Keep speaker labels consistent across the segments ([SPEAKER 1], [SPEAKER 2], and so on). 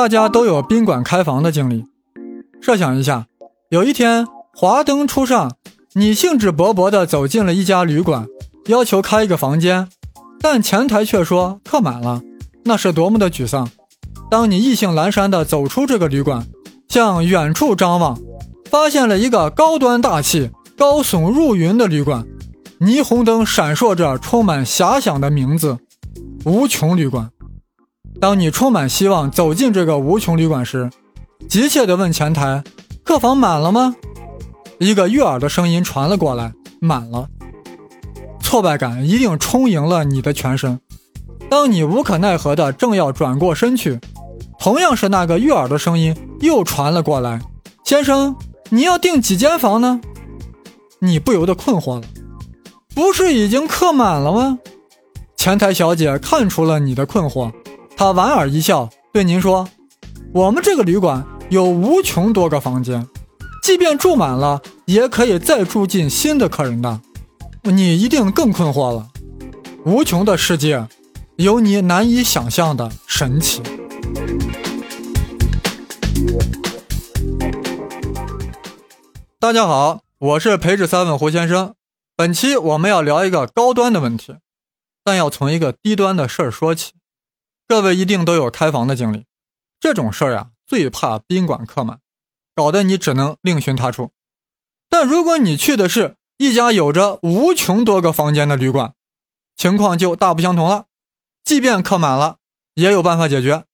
[SPEAKER 1] 大家都有宾馆开房的经历。设想一下，有一天华灯初上，你兴致勃勃地走进了一家旅馆，要求开一个房间，但前台却说客满了，那是多么的沮丧。当你意兴阑珊地走出这个旅馆，向远处张望，发现了一个高端大气、高耸入云的旅馆，霓虹灯闪烁着，充满遐想的名字——无穷旅馆。当你充满希望走进这个无穷旅馆时，急切地问前台：“客房满了吗？”一个悦耳的声音传了过来：“满了。”挫败感一定充盈了你的全身。当你无可奈何的正要转过身去，同样是那个悦耳的声音又传了过来：“先生，你要订几间房呢？”你不由得困惑了：“不是已经客满了吗？”前台小姐看出了你的困惑。他莞尔一笑，对您说：“我们这个旅馆有无穷多个房间，即便住满了，也可以再住进新的客人的。”你一定更困惑了。无穷的世界，有你难以想象的神奇。大家好，我是培智三问胡先生。本期我们要聊一个高端的问题，但要从一个低端的事儿说起。各位一定都有开房的经历，这种事儿呀，最怕宾馆客满，搞得你只能另寻他处。但如果你去的是一家有着无穷多个房间的旅馆，情况就大不相同了。即便客满了，也有办法解决。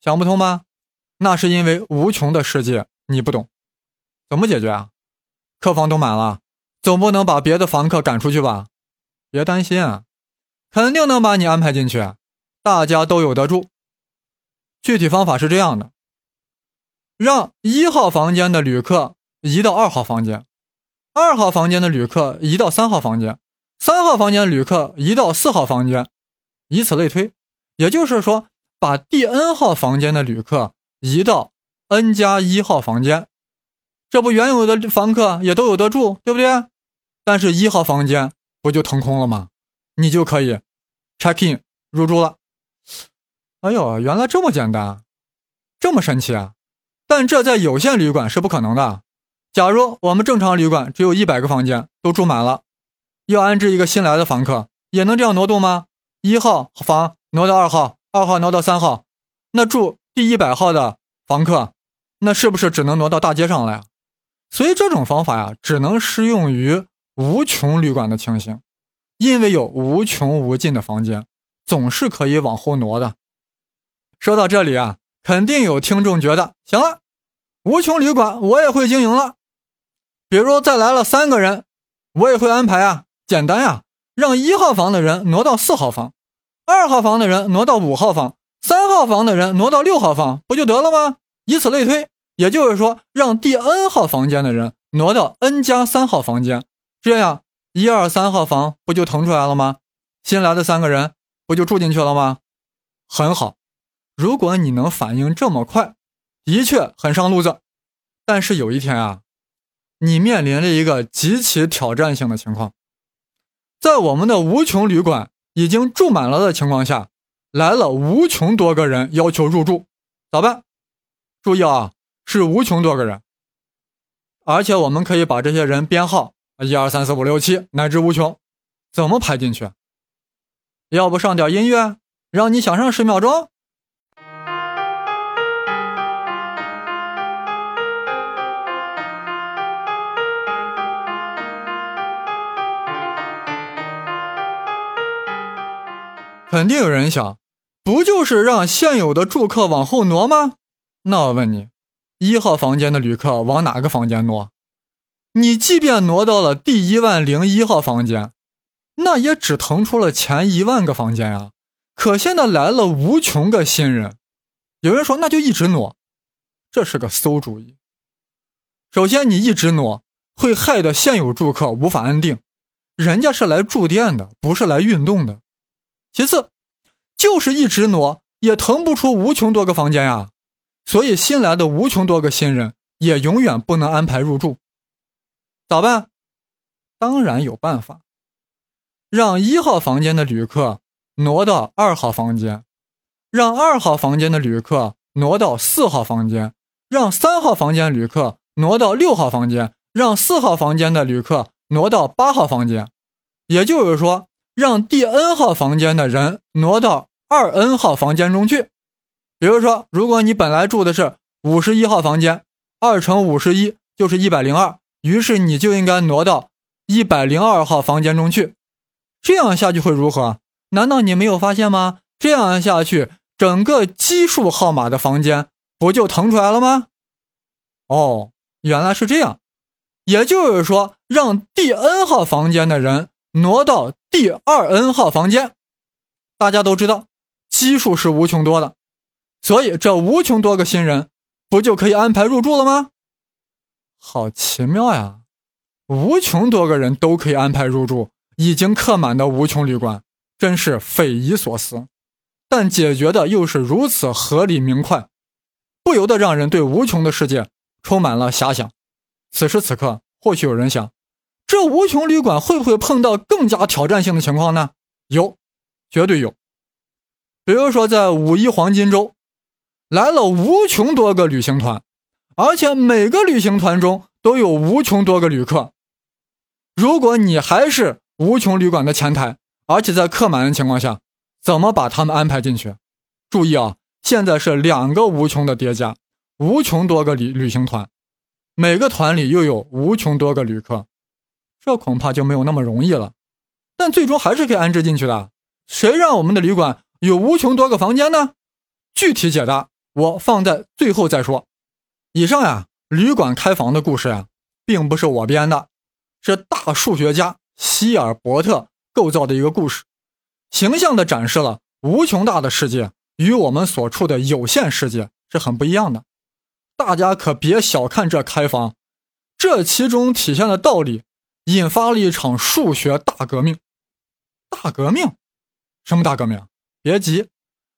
[SPEAKER 1] 想不通吗？那是因为无穷的世界你不懂。怎么解决啊？客房都满了，总不能把别的房客赶出去吧？别担心啊，肯定能把你安排进去。大家都有得住。具体方法是这样的：让一号房间的旅客移到二号房间，二号房间的旅客移到三号房间，三号房间旅客移到四号房间，以此类推。也就是说，把第 n 号房间的旅客移到 n 加一号房间，这不原有的房客也都有得住，对不对？但是一号房间不就腾空了吗？你就可以 check in 入住了。哎呦，原来这么简单，这么神奇啊！但这在有限旅馆是不可能的。假如我们正常旅馆只有一百个房间都住满了，要安置一个新来的房客，也能这样挪动吗？一号房挪到二号，二号挪到三号，那住第一百号的房客，那是不是只能挪到大街上了呀？所以这种方法呀，只能适用于无穷旅馆的情形，因为有无穷无尽的房间，总是可以往后挪的。说到这里啊，肯定有听众觉得行了，无穷旅馆我也会经营了。比如再来了三个人，我也会安排啊，简单呀，让一号房的人挪到四号房，二号房的人挪到五号房，三号房的人挪到六号房，不就得了吗？以此类推，也就是说，让第 n 号房间的人挪到 n 加三号房间，这样一二三号房不就腾出来了吗？新来的三个人不就住进去了吗？很好。如果你能反应这么快，的确很上路子。但是有一天啊，你面临着一个极其挑战性的情况，在我们的无穷旅馆已经住满了的情况下，来了无穷多个人要求入住，咋办？注意啊，是无穷多个人，而且我们可以把这些人编号一二三四五六七乃至无穷，怎么排进去？要不上点音乐，让你想上十秒钟？肯定有人想，不就是让现有的住客往后挪吗？那我问你，一号房间的旅客往哪个房间挪？你即便挪到了第一万零一号房间，那也只腾出了前一万个房间呀。可现在来了无穷个新人，有人说那就一直挪，这是个馊主意。首先，你一直挪会害得现有住客无法安定，人家是来住店的，不是来运动的。其次，就是一直挪也腾不出无穷多个房间呀，所以新来的无穷多个新人也永远不能安排入住，咋办？当然有办法，让一号房间的旅客挪到二号房间，让二号房间的旅客挪到四号房间，让三号房间旅客挪到六号房间，让四号房间的旅客挪到八号房间。也就是说，让第 n 号房间的人挪到二 n 号房间中去。比如说，如果你本来住的是五十一号房间，二乘五十一就是一百零二，于是你就应该挪到一百零二号房间中去。这样下去会如何？难道你没有发现吗？这样下去，整个奇数号码的房间不就腾出来了吗？哦，原来是这样。也就是说，让第 n 号房间的人挪到第二 n 号房间。大家都知道，奇数是无穷多的。所以，这无穷多个新人不就可以安排入住了吗？好奇妙呀！无穷多个人都可以安排入住已经客满的无穷旅馆，真是匪夷所思。但解决的又是如此合理明快，不由得让人对无穷的世界充满了遐想。此时此刻，或许有人想，这无穷旅馆会不会碰到更加挑战性的情况呢？有，绝对有。比如说，在五一黄金周。来了无穷多个旅行团，而且每个旅行团中都有无穷多个旅客。如果你还是无穷旅馆的前台，而且在客满的情况下，怎么把他们安排进去？注意啊，现在是两个无穷的叠加，无穷多个旅旅行团，每个团里又有无穷多个旅客，这恐怕就没有那么容易了。但最终还是可以安置进去的。谁让我们的旅馆有无穷多个房间呢？具体解答。我放在最后再说。以上呀，旅馆开房的故事呀，并不是我编的，是大数学家希尔伯特构造的一个故事，形象地展示了无穷大的世界与我们所处的有限世界是很不一样的。大家可别小看这开房，这其中体现的道理，引发了一场数学大革命。大革命？什么大革命？别急，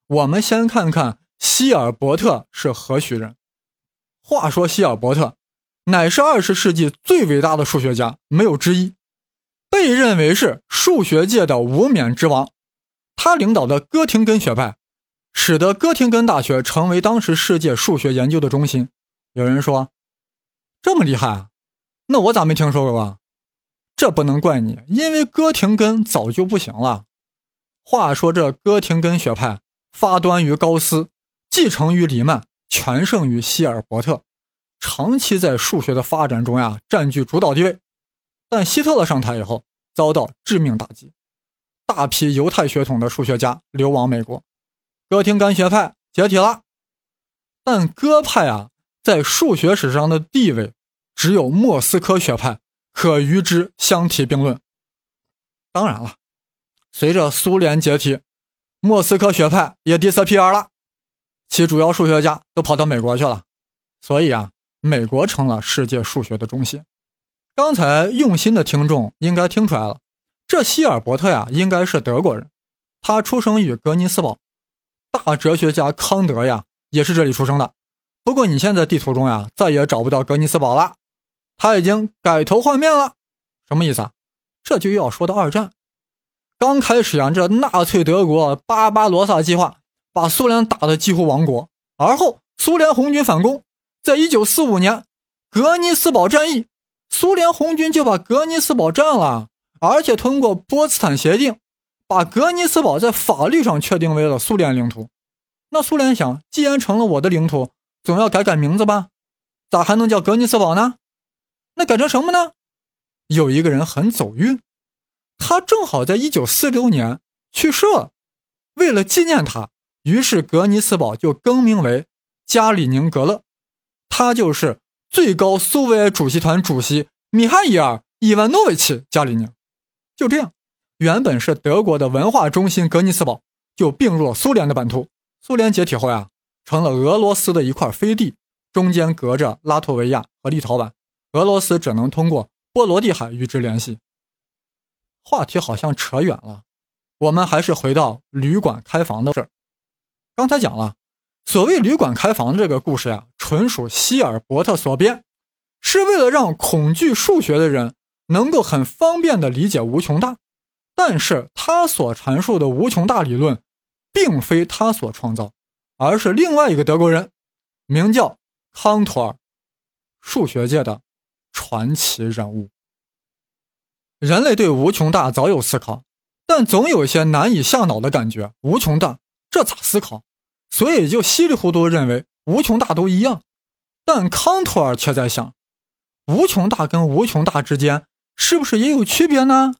[SPEAKER 1] 我们先看看。希尔伯特是何许人？话说，希尔伯特乃是二十世纪最伟大的数学家，没有之一，被认为是数学界的无冕之王。他领导的哥廷根学派，使得哥廷根大学成为当时世界数学研究的中心。有人说，这么厉害啊？那我咋没听说过啊？这不能怪你，因为哥廷根早就不行了。话说，这哥廷根学派发端于高斯。继承于黎曼，全胜于希尔伯特，长期在数学的发展中呀占据主导地位。但希特勒上台以后，遭到致命打击，大批犹太血统的数学家流亡美国，哥廷根学派解体了。但哥派啊，在数学史上的地位，只有莫斯科学派可与之相提并论。当然了，随着苏联解体，莫斯科学派也 disappear 了。其主要数学家都跑到美国去了，所以啊，美国成了世界数学的中心。刚才用心的听众应该听出来了，这希尔伯特呀，应该是德国人。他出生于格尼斯堡，大哲学家康德呀，也是这里出生的。不过你现在地图中呀，再也找不到格尼斯堡了，他已经改头换面了。什么意思啊？这就要说到二战，刚开始呀，这纳粹德国巴巴罗萨计划。把苏联打得几乎亡国，而后苏联红军反攻，在一九四五年格尼斯堡战役，苏联红军就把格尼斯堡占了，而且通过波茨坦协定，把格尼斯堡在法律上确定为了苏联领土。那苏联想，既然成了我的领土，总要改改名字吧？咋还能叫格尼斯堡呢？那改成什么呢？有一个人很走运，他正好在一九四六年去世了，为了纪念他。于是，格尼斯堡就更名为加里宁格勒，他就是最高苏维埃主席团主席米哈伊尔·伊万诺维奇·加里宁。就这样，原本是德国的文化中心格尼斯堡就并入了苏联的版图。苏联解体后呀，成了俄罗斯的一块飞地，中间隔着拉脱维亚和立陶宛，俄罗斯只能通过波罗的海与之联系。话题好像扯远了，我们还是回到旅馆开房的事儿。刚才讲了，所谓旅馆开房这个故事呀，纯属希尔伯特所编，是为了让恐惧数学的人能够很方便的理解无穷大。但是他所阐述的无穷大理论，并非他所创造，而是另外一个德国人名叫康托尔，数学界的传奇人物。人类对无穷大早有思考，但总有些难以下脑的感觉。无穷大，这咋思考？所以就稀里糊涂认为无穷大都一样。但康托尔却在想，无穷大跟无穷大之间是不是也有区别呢？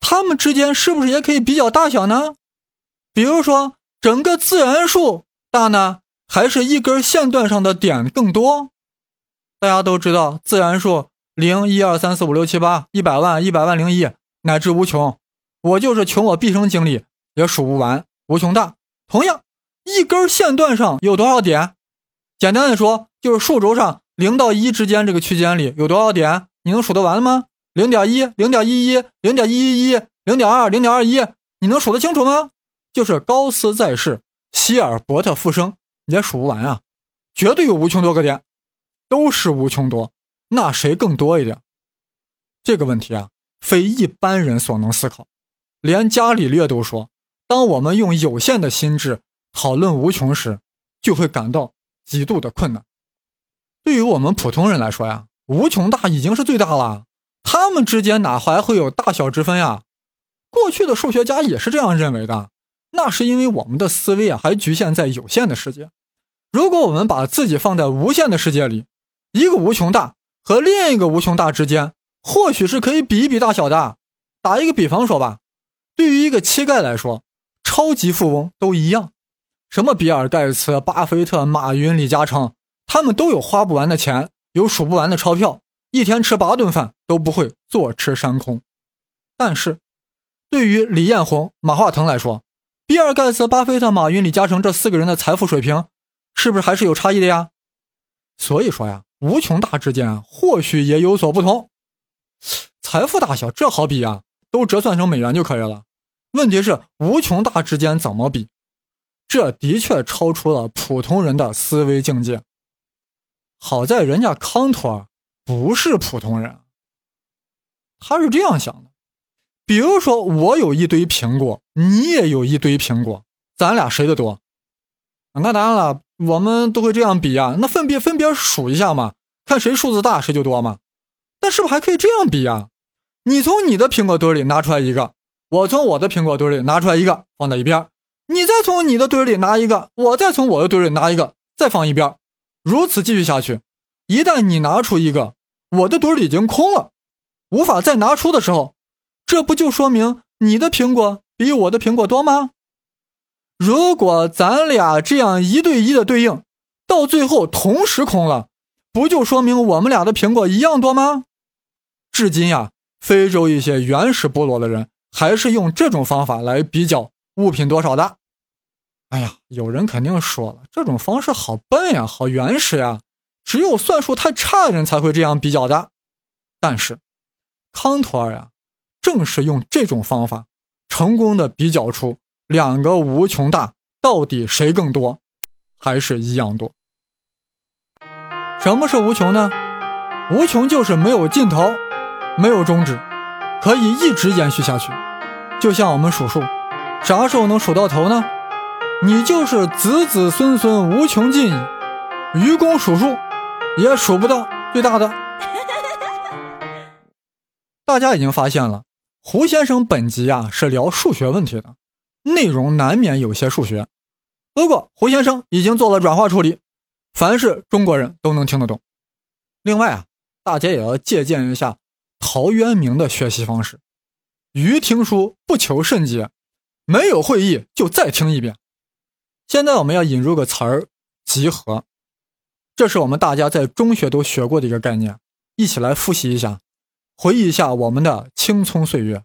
[SPEAKER 1] 它们之间是不是也可以比较大小呢？比如说，整个自然数大呢，还是一根线段上的点更多？大家都知道，自然数。零一二三四五六七八一百万一百万零一乃至无穷，我就是穷我毕生精力也数不完无穷大。同样，一根线段上有多少点？简单的说，就是数轴上零到一之间这个区间里有多少点？你能数得完吗？零点一、零点一一、零点一一一、零点二、零点二一，你能数得清楚吗？就是高斯在世，希尔伯特复生，你也数不完啊！绝对有无穷多个点，都是无穷多。那谁更多一点？这个问题啊，非一般人所能思考。连伽利略都说，当我们用有限的心智讨论无穷时，就会感到极度的困难。对于我们普通人来说呀，无穷大已经是最大了，他们之间哪还会有大小之分呀？过去的数学家也是这样认为的，那是因为我们的思维啊还局限在有限的世界。如果我们把自己放在无限的世界里，一个无穷大。和另一个无穷大之间，或许是可以比一比大小的。打一个比方说吧，对于一个乞丐来说，超级富翁都一样。什么比尔盖茨、巴菲特、马云、李嘉诚，他们都有花不完的钱，有数不完的钞票，一天吃八顿饭都不会坐吃山空。但是，对于李彦宏、马化腾来说，比尔盖茨、巴菲特、马云、李嘉诚这四个人的财富水平，是不是还是有差异的呀？所以说呀。无穷大之间或许也有所不同，财富大小这好比啊，都折算成美元就可以了。问题是无穷大之间怎么比？这的确超出了普通人的思维境界。好在人家康托尔不是普通人，他是这样想的：比如说我有一堆苹果，你也有一堆苹果，咱俩谁的多？那当然了。我们都会这样比呀，那分别分别数一下嘛，看谁数字大谁就多嘛。但是不是还可以这样比呀？你从你的苹果堆里拿出来一个，我从我的苹果堆里拿出来一个，放在一边。你再从你的堆里拿一个，我再从我的堆里拿一个，再放一边。如此继续下去，一旦你拿出一个，我的堆里已经空了，无法再拿出的时候，这不就说明你的苹果比我的苹果多吗？如果咱俩这样一对一的对应，到最后同时空了，不就说明我们俩的苹果一样多吗？至今呀，非洲一些原始部落的人还是用这种方法来比较物品多少的。哎呀，有人肯定说了，这种方式好笨呀，好原始呀，只有算术太差的人才会这样比较的。但是，康托尔呀，正是用这种方法，成功的比较出。两个无穷大到底谁更多，还是一样多？什么是无穷呢？无穷就是没有尽头，没有终止，可以一直延续下去。就像我们数数，啥时候能数到头呢？你就是子子孙孙无穷尽矣。愚公数数也数不到最大的。大家已经发现了，胡先生本集啊是聊数学问题的。内容难免有些数学，不过胡先生已经做了转化处理，凡是中国人都能听得懂。另外啊，大家也要借鉴一下陶渊明的学习方式，余听书不求甚解，没有会意就再听一遍。现在我们要引入个词儿“集合”，这是我们大家在中学都学过的一个概念，一起来复习一下，回忆一下我们的青葱岁月。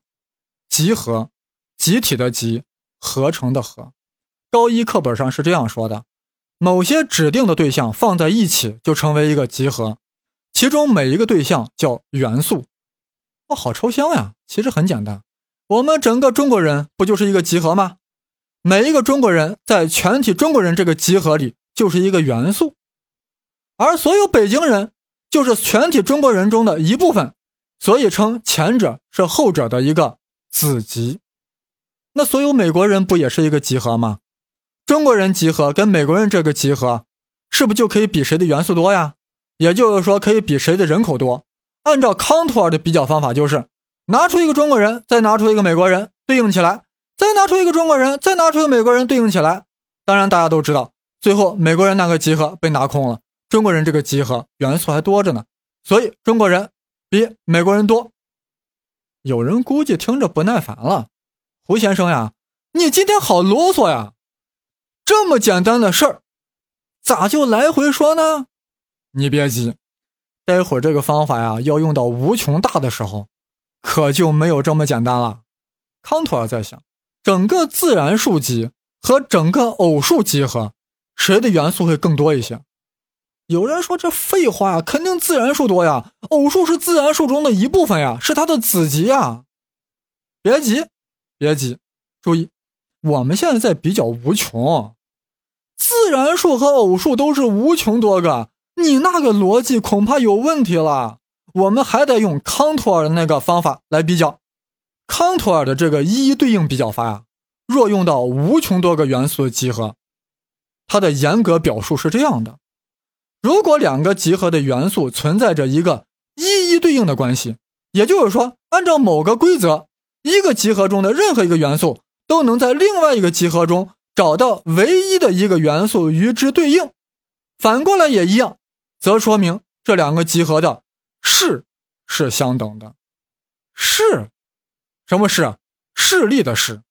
[SPEAKER 1] 集合，集体的集。合成的合，高一课本上是这样说的：某些指定的对象放在一起就成为一个集合，其中每一个对象叫元素。哇，好抽象呀！其实很简单，我们整个中国人不就是一个集合吗？每一个中国人在全体中国人这个集合里就是一个元素，而所有北京人就是全体中国人中的一部分，所以称前者是后者的一个子集。那所有美国人不也是一个集合吗？中国人集合跟美国人这个集合，是不就可以比谁的元素多呀？也就是说，可以比谁的人口多。按照康托尔的比较方法，就是拿出一个中国人，再拿出一个美国人，对应起来，再拿出一个中国人，再拿出一个美国人，对应起来。当然，大家都知道，最后美国人那个集合被拿空了，中国人这个集合元素还多着呢，所以中国人比美国人多。有人估计听着不耐烦了，胡先生呀，你今天好啰嗦呀！这么简单的事儿，咋就来回说呢？你别急，待会儿这个方法呀，要用到无穷大的时候，可就没有这么简单了。康托尔在想，整个自然数集和整个偶数集合，谁的元素会更多一些？有人说这废话呀，肯定自然数多呀，偶数是自然数中的一部分呀，是它的子集呀。别急，别急，注意，我们现在在比较无穷，自然数和偶数都是无穷多个，你那个逻辑恐怕有问题了。我们还得用康托尔的那个方法来比较。康托尔的这个一一对应比较法呀，若用到无穷多个元素的集合，它的严格表述是这样的。如果两个集合的元素存在着一个一一对应的关系，也就是说，按照某个规则，一个集合中的任何一个元素都能在另外一个集合中找到唯一的一个元素与之对应，反过来也一样，则说明这两个集合的势是相等的。势，什么势？势力的势。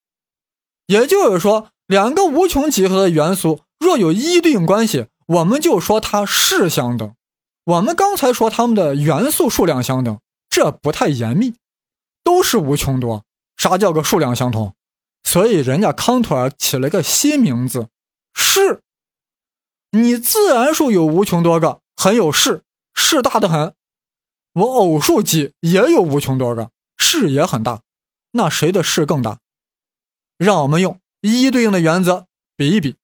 [SPEAKER 1] 也就是说，两个无穷集合的元素若有一一对应关系。我们就说它是相等，我们刚才说它们的元素数量相等，这不太严密，都是无穷多。啥叫个数量相同？所以人家康托尔起了个新名字，是。你自然数有无穷多个，很有势，势大的很。我偶数集也有无穷多个，势也很大。那谁的势更大？让我们用一一对应的原则比一比。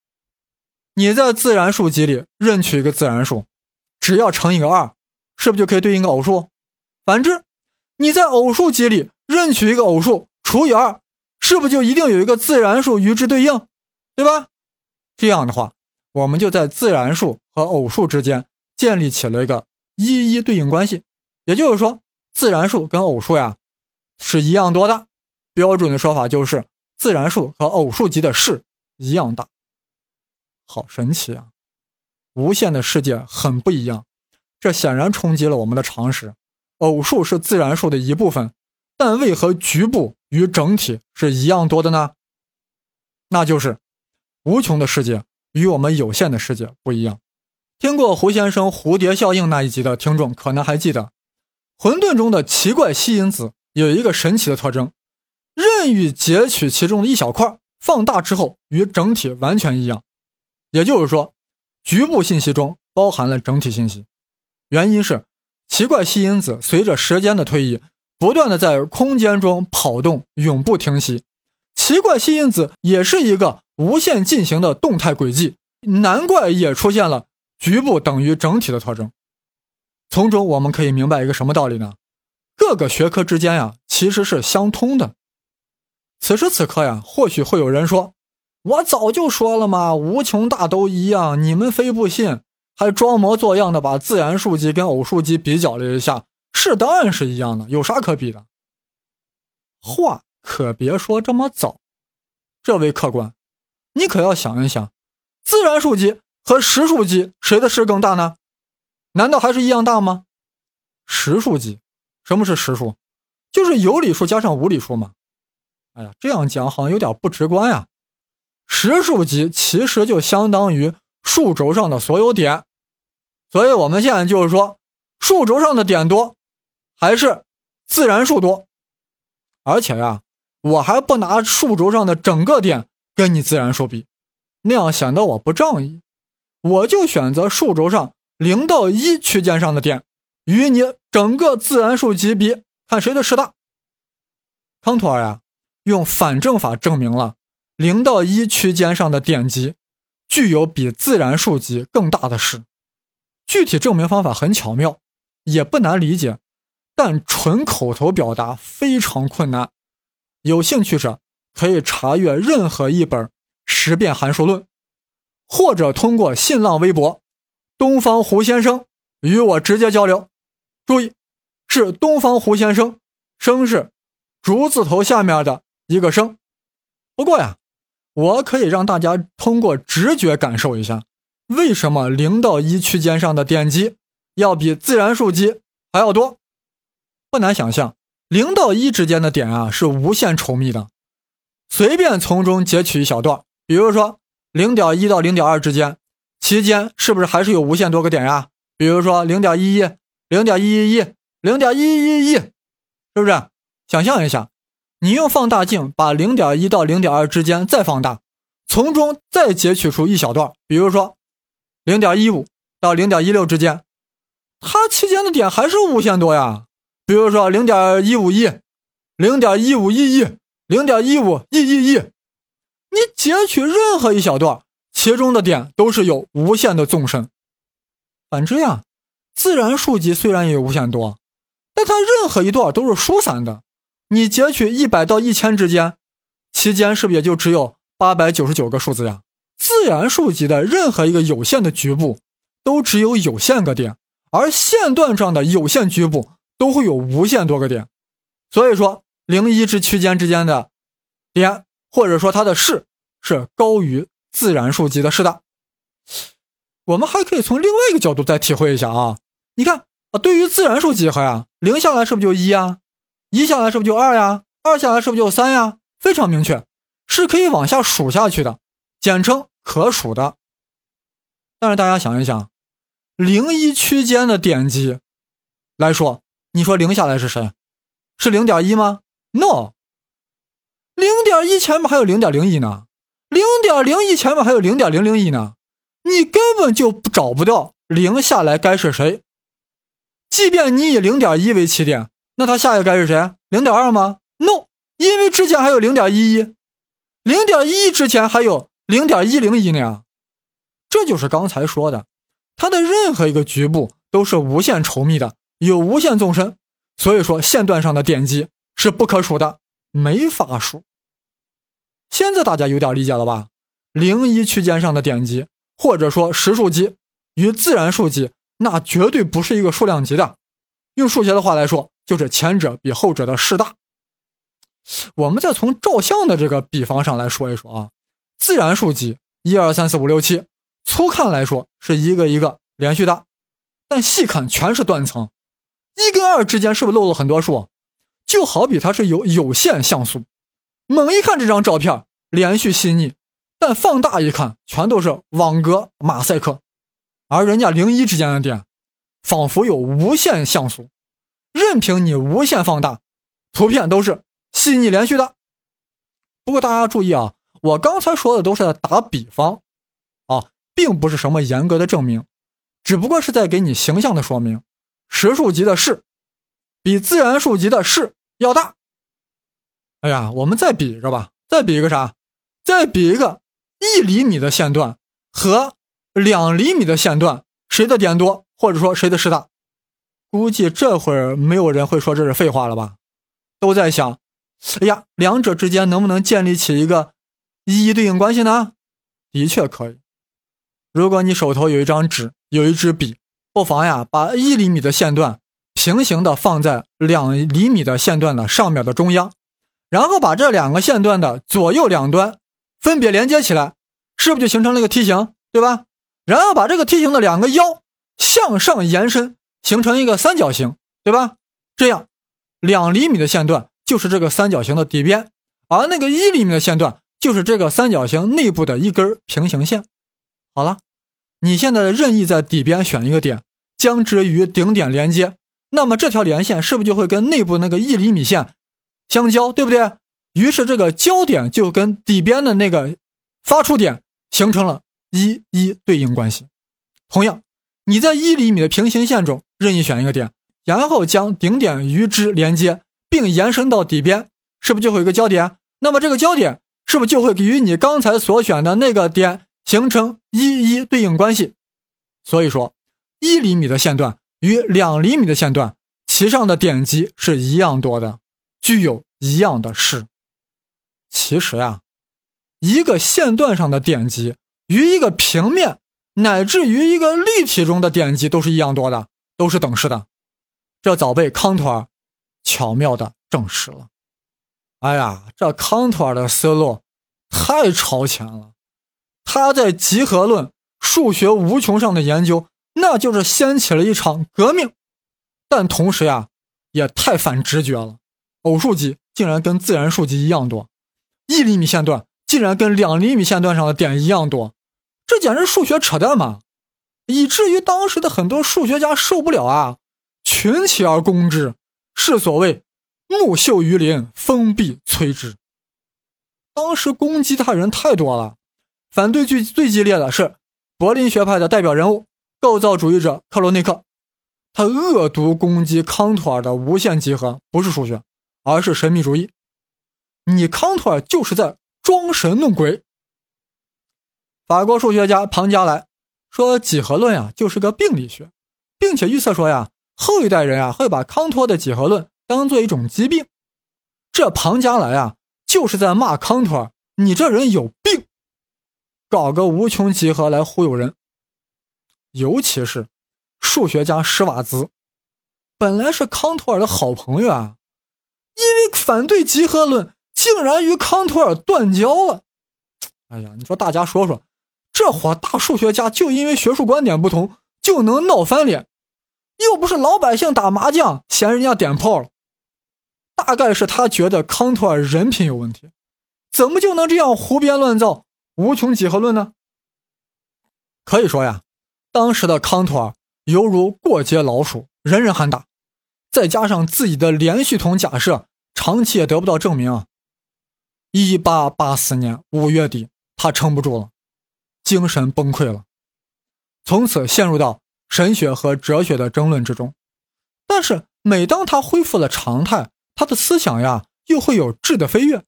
[SPEAKER 1] 你在自然数集里任取一个自然数，只要乘以个二，是不是就可以对应个偶数？反之，你在偶数集里任取一个偶数除以二，是不是就一定有一个自然数与之对应？对吧？这样的话，我们就在自然数和偶数之间建立起了一个一一对应关系。也就是说，自然数跟偶数呀是一样多的。标准的说法就是，自然数和偶数集的势一样大。好神奇啊！无限的世界很不一样，这显然冲击了我们的常识。偶数是自然数的一部分，但为何局部与整体是一样多的呢？那就是无穷的世界与我们有限的世界不一样。听过胡先生蝴蝶效应那一集的听众可能还记得，混沌中的奇怪吸引子有一个神奇的特征：任意截取其中的一小块，放大之后与整体完全一样。也就是说，局部信息中包含了整体信息。原因是奇怪吸引子随着时间的推移，不断的在空间中跑动，永不停息。奇怪吸引子也是一个无限进行的动态轨迹，难怪也出现了局部等于整体的特征。从中我们可以明白一个什么道理呢？各个学科之间呀，其实是相通的。此时此刻呀，或许会有人说。我早就说了嘛，无穷大都一样，你们非不信，还装模作样的把自然数集跟偶数集比较了一下，是当然是一样的，有啥可比的？话可别说这么早，这位客官，你可要想一想，自然数集和实数集谁的势更大呢？难道还是一样大吗？实数集，什么是实数？就是有理数加上无理数嘛。哎呀，这样讲好像有点不直观呀。实数集其实就相当于数轴上的所有点，所以我们现在就是说，数轴上的点多，还是自然数多。而且呀，我还不拿数轴上的整个点跟你自然数比，那样显得我不仗义。我就选择数轴上零到一区间上的点，与你整个自然数集比，看谁的势大。康托尔呀，用反证法证明了。零到一区间上的点集具有比自然数集更大的势。具体证明方法很巧妙，也不难理解，但纯口头表达非常困难。有兴趣者可以查阅任何一本《十变函数论》，或者通过新浪微博东方胡先生与我直接交流。注意，是东方胡先生，生是竹字头下面的一个生。不过呀，我可以让大家通过直觉感受一下，为什么零到一区间上的点击要比自然数级还要多。不难想象，零到一之间的点啊是无限稠密的，随便从中截取一小段，比如说零点一到零点二之间，其间是不是还是有无限多个点呀？比如说零点一一。零点一一一，零点一一一，是不是？想象一下，你用放大镜把零点一到零点二之间再放大，从中再截取出一小段，比如说零点一五到零点一六之间，它期间的点还是无限多呀。比如说零点一五一，零点一五一一，零点一五一一一，你截取任何一小段，其中的点都是有无限的纵深。反之呀。自然数集虽然也有无限多，但它任何一段都是疏散的。你截取一百到一千之间，期间是不是也就只有八百九十九个数字呀？自然数集的任何一个有限的局部，都只有有限个点，而线段上的有限局部都会有无限多个点。所以说，零一之区间之间的点，或者说它的势，是高于自然数集的势的。我们还可以从另外一个角度再体会一下啊。你看啊，对于自然数几何呀，零下来是不是就一呀？一下来是不是就二呀？二下来是不是就三呀？非常明确，是可以往下数下去的，简称可数的。但是大家想一想，零一区间的点击来说，你说零下来是谁？是零点一吗？No，零点一前面还有零点零一呢，零点零一前面还有零点零零一呢，你根本就找不到零下来该是谁。即便你以零点一为起点，那它下一个该是谁？零点二吗？No，因为之前还有零点一一，零点一之前还有零点一零一呢。这就是刚才说的，它的任何一个局部都是无限稠密的，有无限纵深，所以说线段上的点击是不可数的，没法数。现在大家有点理解了吧？零一区间上的点击，或者说实数集与自然数集。那绝对不是一个数量级的，用数学的话来说，就是前者比后者的势大。我们再从照相的这个比方上来说一说啊，自然数集一二三四五六七，粗看来说是一个一个连续的，但细看全是断层，一跟二之间是不是漏了很多数？就好比它是有有限像素，猛一看这张照片连续细腻，但放大一看全都是网格马赛克。而人家零一之间的点，仿佛有无限像素，任凭你无限放大，图片都是细腻连续的。不过大家注意啊，我刚才说的都是在打比方，啊，并不是什么严格的证明，只不过是在给你形象的说明，实数级的势比自然数级的势要大。哎呀，我们再比一个吧，再比一个啥？再比一个一厘米的线段和。两厘米的线段，谁的点多，或者说谁的势大？估计这会儿没有人会说这是废话了吧？都在想，哎呀，两者之间能不能建立起一个一一对应关系呢？的确可以。如果你手头有一张纸，有一支笔，不妨呀，把一厘米的线段平行的放在两厘米的线段的上面的中央，然后把这两个线段的左右两端分别连接起来，是不是就形成了一个梯形？对吧？然后把这个梯形的两个腰向上延伸，形成一个三角形，对吧？这样，两厘米的线段就是这个三角形的底边，而那个一厘米的线段就是这个三角形内部的一根平行线。好了，你现在任意在底边选一个点，将之与顶点连接，那么这条连线是不是就会跟内部那个一厘米线相交，对不对？于是这个交点就跟底边的那个发出点形成了。一一对应关系，同样，你在一厘米的平行线中任意选一个点，然后将顶点与之连接，并延伸到底边，是不是就会有个交点？那么这个交点是不是就会与你刚才所选的那个点形成一一对应关系？所以说，一厘米的线段与两厘米的线段，其上的点积是一样多的，具有一样的势。其实呀，一个线段上的点积。与一个平面乃至于一个立体中的点积都是一样多的，都是等式的。这早被康托尔巧妙的证实了。哎呀，这康托尔的思路太超前了，他在集合论、数学无穷上的研究，那就是掀起了一场革命。但同时呀，也太反直觉了。偶数集竟然跟自然数集一样多，一厘米线段竟然跟两厘米线段上的点一样多，这简直数学扯淡嘛！以至于当时的很多数学家受不了啊，群起而攻之，是所谓“木秀于林，风必摧之”。当时攻击他人太多了，反对最最激烈的是柏林学派的代表人物——构造主义者克罗内克，他恶毒攻击康托尔的无限集合不是数学。而是神秘主义，你康托尔就是在装神弄鬼。法国数学家庞加莱说，几何论呀就是个病理学，并且预测说呀，后一代人啊会把康托的几何论当做一种疾病。这庞加莱啊就是在骂康托尔，你这人有病，搞个无穷集合来忽悠人。尤其是数学家施瓦兹，本来是康托尔的好朋友啊。因为反对集合论，竟然与康托尔断交了。哎呀，你说大家说说，这伙大数学家就因为学术观点不同就能闹翻脸？又不是老百姓打麻将嫌人家点炮了，大概是他觉得康托尔人品有问题，怎么就能这样胡编乱造无穷几何论呢？可以说呀，当时的康托尔犹如过街老鼠，人人喊打。再加上自己的连续统假设长期也得不到证明，一八八四年五月底，他撑不住了，精神崩溃了，从此陷入到神学和哲学的争论之中。但是每当他恢复了常态，他的思想呀又会有质的飞跃。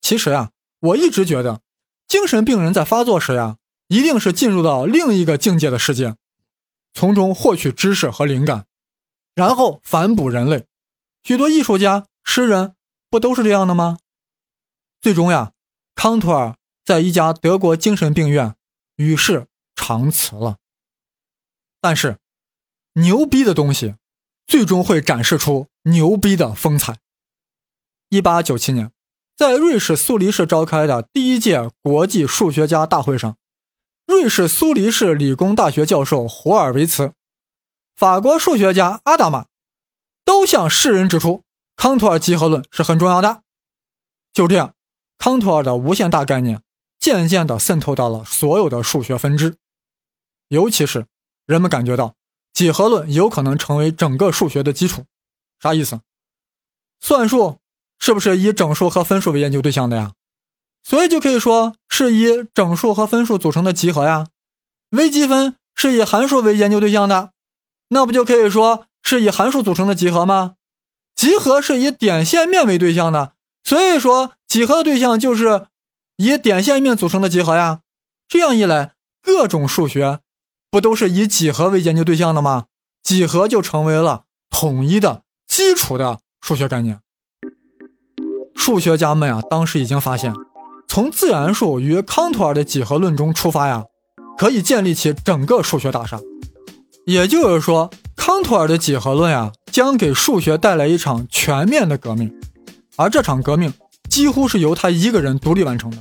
[SPEAKER 1] 其实呀，我一直觉得，精神病人在发作时呀，一定是进入到另一个境界的世界，从中获取知识和灵感。然后反哺人类，许多艺术家、诗人不都是这样的吗？最终呀，康托尔在一家德国精神病院与世长辞了。但是，牛逼的东西最终会展示出牛逼的风采。一八九七年，在瑞士苏黎世召开的第一届国际数学家大会上，瑞士苏黎世理工大学教授胡尔维茨。法国数学家阿达玛都向世人指出，康托尔集合论是很重要的。就这样，康托尔的无限大概念渐渐地渗透到了所有的数学分支，尤其是人们感觉到几何论有可能成为整个数学的基础。啥意思？算术是不是以整数和分数为研究对象的呀？所以就可以说是以整数和分数组成的集合呀。微积分是以函数为研究对象的。那不就可以说是以函数组成的集合吗？集合是以点线面为对象的，所以说几何的对象就是以点线面组成的集合呀。这样一来，各种数学不都是以几何为研究对象的吗？几何就成为了统一的基础的数学概念。数学家们啊，当时已经发现，从自然数与康托尔的几何论中出发呀，可以建立起整个数学大厦。也就是说，康托尔的几何论呀，将给数学带来一场全面的革命，而这场革命几乎是由他一个人独立完成的。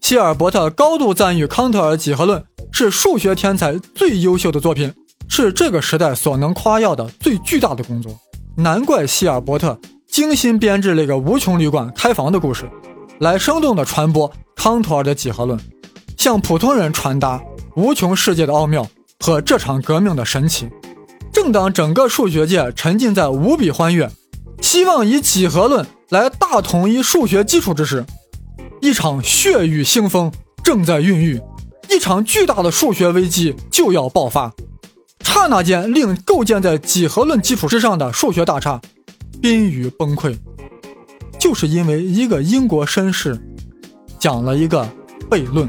[SPEAKER 1] 希尔伯特高度赞誉康托尔几何论是数学天才最优秀的作品，是这个时代所能夸耀的最巨大的工作。难怪希尔伯特精心编制了一个无穷旅馆开房的故事，来生动地传播康托尔的几何论，向普通人传达无穷世界的奥妙。和这场革命的神奇，正当整个数学界沉浸在无比欢悦，希望以几何论来大统一数学基础之时，一场血雨腥风正在孕育，一场巨大的数学危机就要爆发。刹那间，令构建在几何论基础之上的数学大厦濒于崩溃，就是因为一个英国绅士讲了一个悖论。